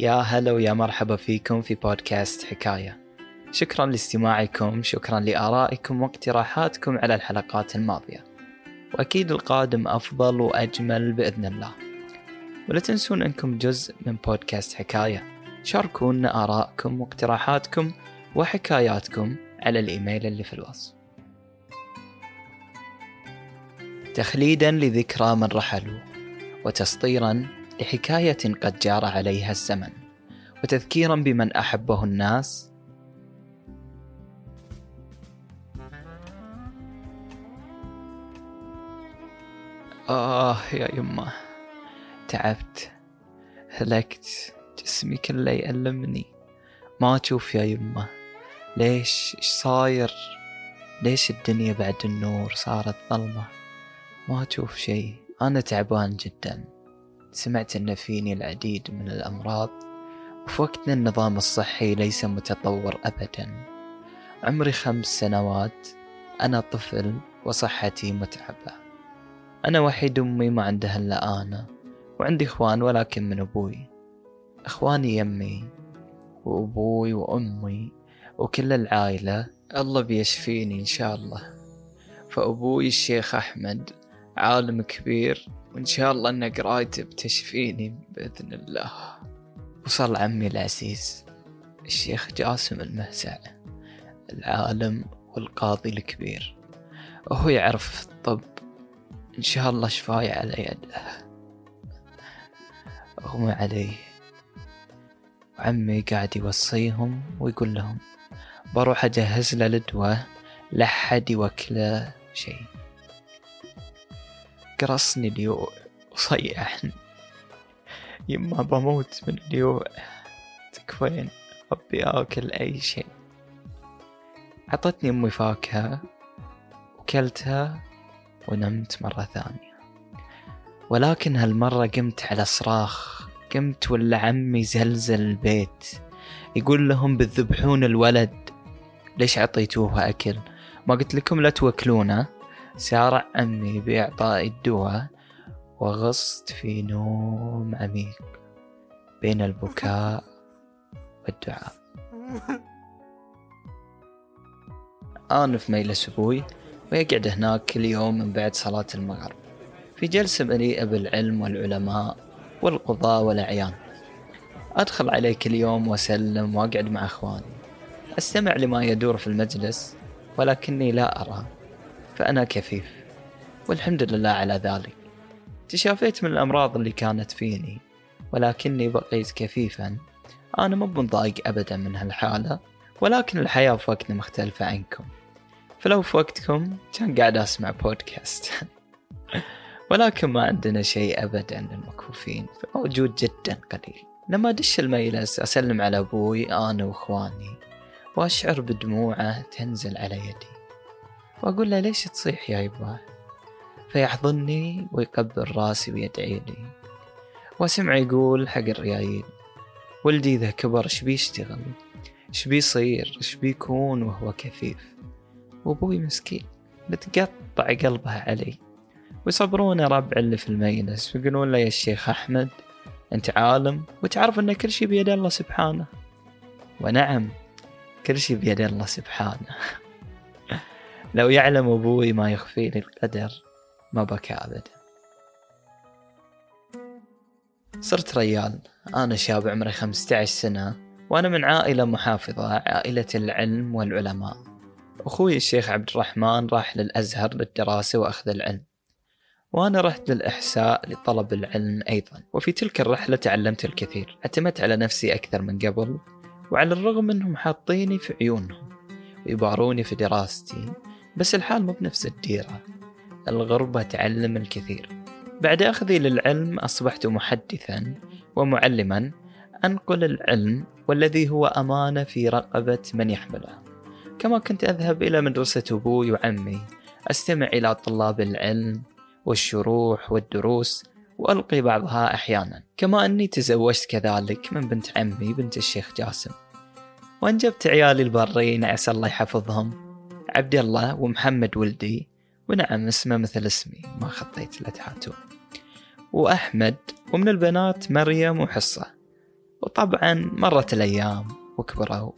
يا هلا ويا مرحبا فيكم في بودكاست حكاية. شكرا لاستماعكم شكرا لآرائكم واقتراحاتكم على الحلقات الماضية. وأكيد القادم أفضل وأجمل بإذن الله. ولا تنسون أنكم جزء من بودكاست حكاية. شاركونا آراءكم واقتراحاتكم وحكاياتكم على الإيميل اللي في الوصف. تخليدا لذكرى من رحلوا وتسطيرا لحكاية قد جار عليها الزمن وتذكيرا بمن أحبه الناس. آه يا يمه تعبت هلكت جسمي كله يألمني. ما أشوف يا يمه ليش إيش صاير؟ ليش الدنيا بعد النور صارت ظلمة؟ ما أشوف شيء أنا تعبان جدا. سمعت أن فيني العديد من الأمراض وفي وقتنا النظام الصحي ليس متطور أبدا. عمري خمس سنوات أنا طفل وصحتي متعبة. أنا وحيد أمي ما عندها إلا أنا وعندي إخوان ولكن من أبوي. إخواني يمي وأبوي وأمي وكل العائلة الله بيشفيني إن شاء الله. فأبوي الشيخ أحمد عالم كبير وإن شاء الله أن قرايته بتشفيني بإذن الله. وصل عمي العزيز الشيخ جاسم المهزع العالم والقاضي الكبير. وهو يعرف الطب إن شاء الله شفاي على يده أغمى عليه وعمي قاعد يوصيهم ويقول لهم بروح أجهز له الدواء لحد يوكله شيء. قرصني اليوع وصيحني يما بموت من اليوع تكفين أبي آكل أي شيء. عطتني أمي فاكهة وكلتها ونمت مرة ثانية. ولكن هالمرة قمت على صراخ. قمت ولا عمي زلزل البيت. يقول لهم بتذبحون الولد ليش عطيتوه أكل؟ ما قلت لكم لا توكلونه سارع عمي بإعطائي الدواء وغصت في نوم عميق بين البكاء والدعاء. أنا في مجلس أبوي ويقعد هناك كل يوم من بعد صلاة المغرب. في جلسة مليئة بالعلم والعلماء والقضاة والأعيان. أدخل عليه كل يوم وأسلم وأقعد مع أخواني. أستمع لما يدور في المجلس ولكني لا أرى فأنا كفيف والحمد لله على ذلك. تشافيت من الأمراض اللي كانت فيني ولكني بقيت كفيفا. أنا مو مضايق أبدا من هالحالة ولكن الحياة في وقتنا مختلفة عنكم. فلو في وقتكم كان قاعد أسمع بودكاست. ولكن ما عندنا شيء أبدا للمكفوفين موجود جدا قليل. لما أدش المجلس أسلم على أبوي أنا وإخواني وأشعر بدموعه تنزل على يدي. وأقول له ليش تصيح يا يبا؟ فيحضني ويقبل راسي ويدعي لي. واسمع يقول حق الريايل ولدي إذا كبر إيش بيشتغل؟ إيش بيصير؟ إيش بيكون وهو كفيف وأبوي مسكين بتقطع قلبها علي. ويصبرون ربع اللي في المجلس ويقولون له يا الشيخ أحمد أنت عالم وتعرف أن كل شيء بيد الله سبحانه. ونعم كل شيء بيد الله سبحانه. لو يعلم أبوي ما يخفي لي القدر ما بكى أبدا. صرت ريال. أنا شاب عمري 15 سنة وأنا من عائلة محافظة عائلة العلم والعلماء. أخوي الشيخ عبد الرحمن راح للأزهر للدراسة وأخذ العلم. وأنا رحت للإحساء لطلب العلم أيضا. وفي تلك الرحلة تعلمت الكثير. اعتمدت على نفسي أكثر من قبل وعلى الرغم أنهم حاطيني في عيونهم ويباروني في دراستي. بس الحال مو بنفس الديرة. الغربة تعلم الكثير. بعد أخذي للعلم أصبحت محدثا ومعلما أنقل العلم والذي هو أمانة في رقبة من يحمله. كما كنت أذهب إلى مدرسة أبوي وعمي أستمع إلى طلاب العلم والشروح والدروس وألقي بعضها أحيانا. كما أني تزوجت كذلك من بنت عمي بنت الشيخ جاسم. وأنجبت عيالي البارين عسى الله يحفظهم. عبد الله ومحمد ولدي ونعم اسمه مثل اسمي ما خطيت له تاتو وأحمد ومن البنات مريم وحصة. وطبعا مرت الأيام وكبروا.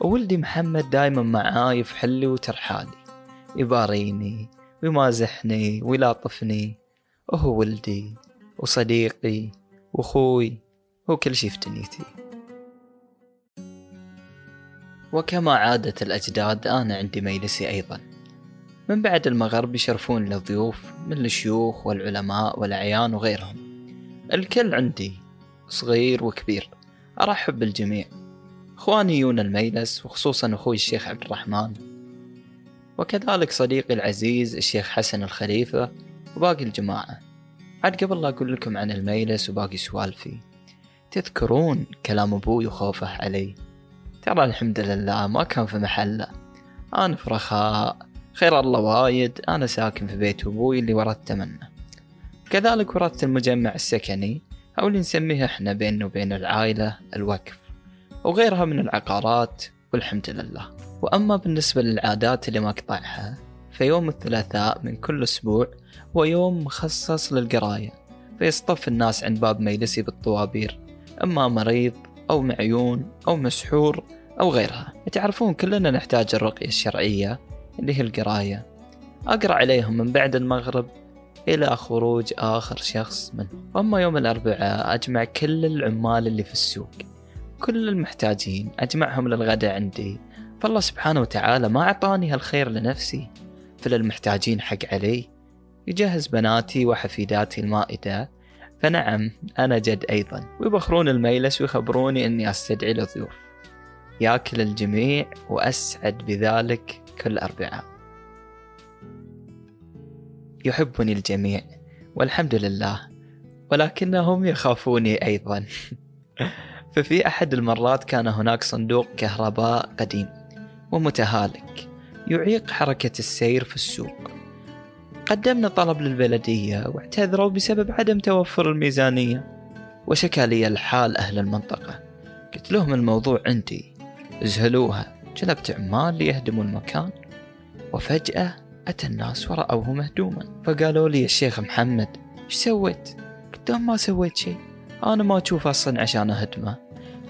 وولدي محمد دايما معاي في حلي وترحالي. يباريني ويمازحني ويلاطفني. وهو ولدي وصديقي وأخوي وكل شي في دنيتي. وكما عادة الأجداد أنا عندي ميلسي أيضا. من بعد المغرب يشرفون الضيوف من الشيوخ والعلماء والأعيان وغيرهم. الكل عندي صغير وكبير أرحب بالجميع. إخواني يون الميلس وخصوصا أخوي الشيخ عبد الرحمن. وكذلك صديقي العزيز الشيخ حسن الخليفة وباقي الجماعة. عاد قبل لا أقول لكم عن الميلس وباقي سوالفي تذكرون كلام أبوي وخوفه علي. ترى الحمد لله ما كان في محله أنا في رخاء خير الله وايد. أنا ساكن في بيت أبوي اللي ورثته منه. كذلك ورثت المجمع السكني أو اللي نسميه إحنا بيننا وبين العائلة الوقف. وغيرها من العقارات والحمد لله. وأما بالنسبة للعادات اللي ما أقطعها فيوم الثلاثاء من كل أسبوع هو يوم مخصص للقراية. فيصطف الناس عند باب ميلسي بالطوابير. أما مريض أو معيون أو مسحور أو غيرها. تعرفون كلنا نحتاج الرقية الشرعية اللي هي القراية. أقرأ عليهم من بعد المغرب إلى خروج آخر شخص منه وأما يوم الأربعاء أجمع كل العمال اللي في السوق. كل المحتاجين أجمعهم للغداء عندي. فالله سبحانه وتعالى ما أعطاني هالخير لنفسي. فللمحتاجين حق علي. يجهز بناتي وحفيداتي المائدة. فنعم أنا جد أيضا. ويبخرون الميلس ويخبروني أني أستدعي الضيوف ياكل الجميع وأسعد بذلك كل أربعاء يحبني الجميع والحمد لله ولكنهم يخافوني أيضا. ففي أحد المرات كان هناك صندوق كهرباء قديم ومتهالك يعيق حركة السير في السوق. قدمنا طلب للبلدية واعتذروا بسبب عدم توفر الميزانية. وشكى لي الحال أهل المنطقة. قلت لهم الموضوع عندي. ازهلوها. جلبت عمال ليهدموا المكان. وفجأة أتى الناس ورأوه مهدوما. فقالوا لي يا شيخ محمد إيش سويت؟ قلت لهم ما سويت شيء. أنا ما أشوف أصلا عشان أهدمه.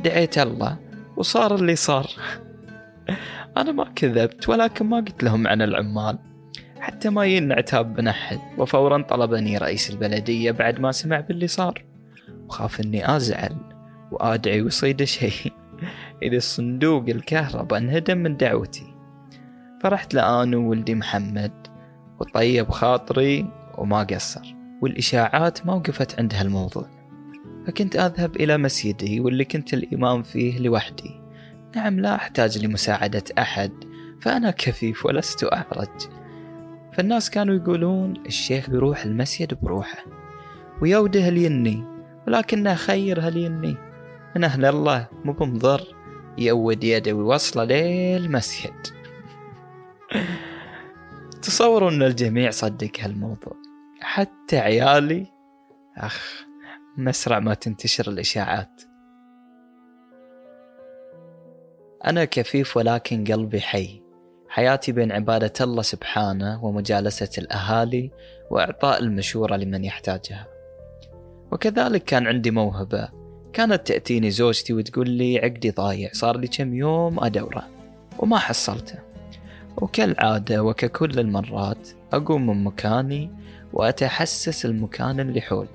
دعيت الله وصار اللي صار. أنا ما كذبت ولكن ما قلت لهم عن العمال. حتى ما ينعتاب من أحد. وفورا طلبني رئيس البلدية بعد ما سمع باللي صار. وخاف إني أزعل وأدعي ويصيد شيء. اذا الصندوق الكهرباء انهدم من دعوتي. فرحت لآن وولدي محمد. وطيب خاطري وما قصر. والإشاعات ما وقفت عند هالموضوع. فكنت أذهب إلى مسجدي واللي كنت الإمام فيه لوحدي. نعم لا أحتاج لمساعدة أحد. فأنا كفيف ولست أعرج. فالناس كانوا يقولون الشيخ بيروح المسجد بروحه. ويوده اليني ولكنه خير هاليني من أهل الله مو بمضر. يود يده ويوصله للمسجد. تصوروا أن الجميع صدق هالموضوع. حتى عيالي. أخ مسرع ما تنتشر الإشاعات. أنا كفيف ولكن قلبي حي. حياتي بين عبادة الله سبحانه ومجالسة الأهالي وإعطاء المشورة لمن يحتاجها. وكذلك كان عندي موهبة. كانت تأتيني زوجتي وتقول لي عقدي ضايع صار لي كم يوم أدورة وما حصلته. وكالعادة وككل المرات أقوم من مكاني وأتحسس المكان اللي حولي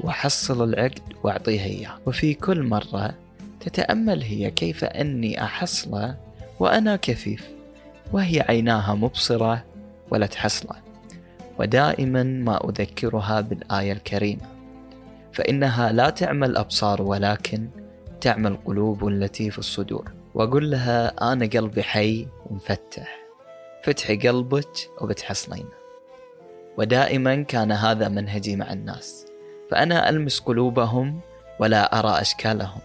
وأحصل العقد وأعطيها إياه. وفي كل مرة تتأمل هي كيف أني أحصله وأنا كفيف. وهي عيناها مبصرة ولا تحصلة ودائما ما أذكرها بالآية الكريمة. فإنها لا تعمى الأبصار ولكن تعمى القلوب التي في الصدور. وأقول لها أنا قلبي حي ومفتح فتحي قلبك وبتحصلين. ودائما كان هذا منهجي مع الناس. فأنا ألمس قلوبهم ولا أرى أشكالهم.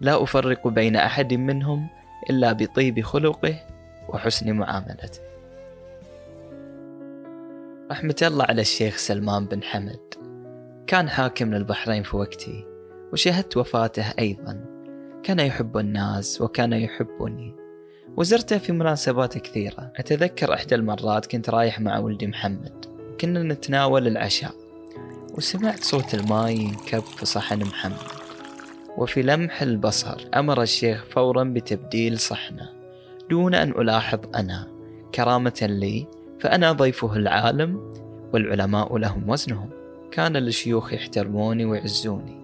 لا أفرق بين أحد منهم إلا بطيب خلقه وحسن معاملته. رحمة الله على الشيخ سلمان بن حمد. كان حاكم للبحرين في وقتي وشهدت وفاته أيضا. كان يحب الناس وكان يحبني. وزرته في مناسبات كثيرة. أتذكر إحدى المرات كنت رايح مع ولدي محمد. كنا نتناول العشاء. وسمعت صوت الماي ينكب في صحن محمد. وفي لمح البصر أمر الشيخ فورا بتبديل صحنه. دون أن ألاحظ أنا كرامة لي فأنا ضيفه العالم والعلماء لهم وزنهم. كان الشيوخ يحترموني ويعزوني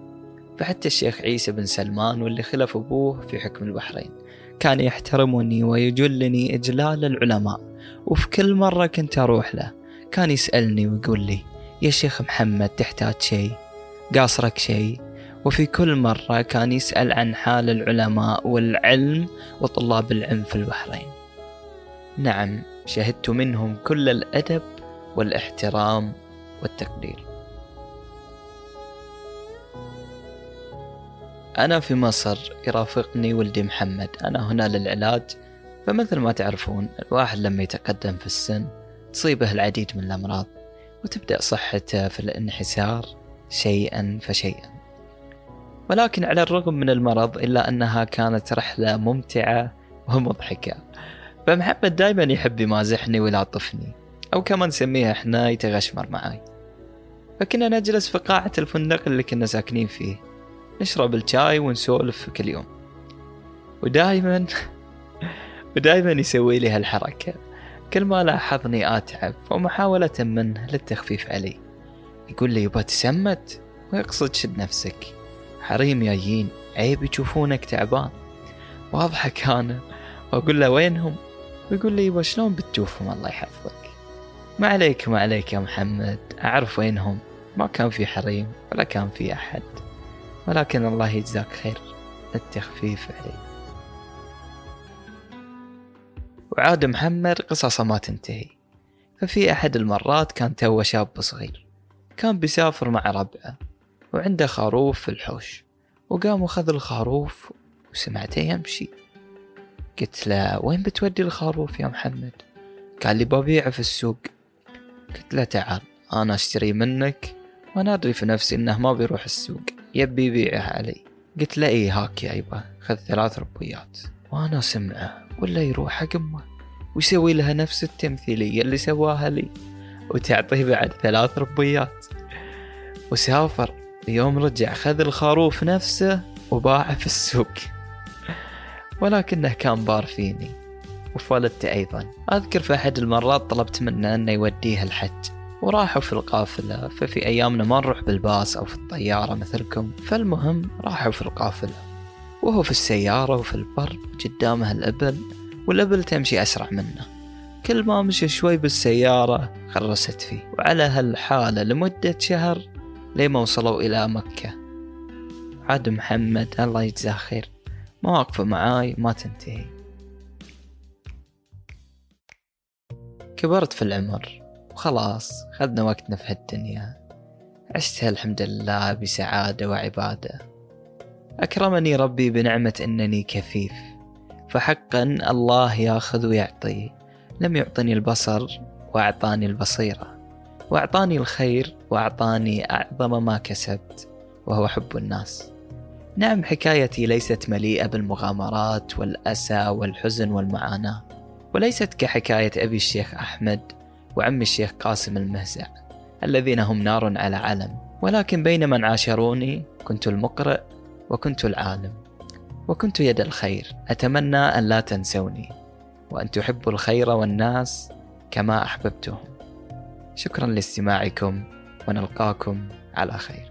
فحتى الشيخ عيسى بن سلمان واللي خلف أبوه في حكم البحرين كان يحترمني ويجلني إجلال العلماء. وفي كل مرة كنت أروح له كان يسألني ويقول لي يا شيخ محمد تحتاج شيء؟ قاصرك شيء؟ وفي كل مرة كان يسأل عن حال العلماء والعلم وطلاب العلم في البحرين. نعم شهدت منهم كل الأدب والاحترام والتقدير. أنا في مصر يرافقني ولدي محمد. أنا هنا للعلاج. فمثل ما تعرفون الواحد لما يتقدم في السن تصيبه العديد من الأمراض وتبدأ صحته في الانحسار شيئا فشيئا. ولكن على الرغم من المرض إلا أنها كانت رحلة ممتعة ومضحكة. فمحمد دائما يحب يمازحني ويلاطفني أو كما نسميها إحنا يتغشمر معاي. فكنا نجلس في قاعة الفندق اللي كنا ساكنين فيه نشرب الشاي ونسولف كل يوم. ودائما ودائما يسوي لي هالحركة. كل ما لاحظني أتعب ومحاولة منه للتخفيف علي يقول لي يبا تسمت؟ ويقصد شد نفسك. حريم جايين عيب يشوفونك تعبان. واضحك أنا وأقول له وينهم؟ ويقول لي يبا شلون بتشوفهم؟ الله يحفظك. ما عليك ما عليك يا محمد. أعرف وينهم. ما كان في حريم ولا كان في أحد. ولكن الله يجزاك خير. التخفيف علي وعاد محمد قصصه ما تنتهي. ففي أحد المرات كان توه شاب صغير. كان بيسافر مع ربعه. وعنده خروف في الحوش. وقام وخذ الخروف وسمعته يمشي. قلت له وين بتودي الخروف يا محمد؟ قال لي ببيعه في السوق. قلت له تعال أنا أشتري منك وأنا أدري في نفسي إنه ما بيروح السوق يبي يبيعه علي. قلت له إيه هاك يا يبا خذ ثلاث ربويات وأنا سمعه ولا يروح حق أمه ويسوي لها نفس التمثيلية اللي سواها لي وتعطيه بعد ثلاث ربويات. وسافر. يوم رجع خذ الخروف نفسه وباعه في السوق. ولكنه كان بار فيني. وفي والدتي أيضا. أذكر في أحد المرات طلبت منه أنه يوديه الحج. وراحوا في القافلة. ففي أيامنا ما نروح بالباص أو في الطيارة مثلكم. فالمهم راحوا في القافلة. وهو في السيارة وفي البر قدامه الإبل. والإبل تمشي أسرع منه. كل ما مشي شوي بالسيارة خرست فيه. وعلى هالحالة لمدة شهر لما وصلوا إلى مكة؟ عاد محمد الله يجزاه خير. مواقفه معاي ما تنتهي. كبرت في العمر. وخلاص خذنا وقتنا في هالدنيا. عشتها الحمد لله بسعادة وعبادة. أكرمني ربي بنعمة أنني كفيف. فحقا الله ياخذ ويعطي. لم يعطني البصر وأعطاني البصيرة. وأعطاني الخير وأعطاني أعظم ما كسبت وهو حب الناس. نعم حكايتي ليست مليئة بالمغامرات والأسى والحزن والمعاناة وليست كحكاية أبي الشيخ أحمد وعم الشيخ قاسم المهزع الذين هم نار على علم. ولكن بين من عاشروني كنت المقرئ وكنت العالم وكنت يد الخير. أتمنى أن لا تنسوني وأن تحبوا الخير والناس كما أحببتهم. شكرا لاستماعكم ونلقاكم على خير.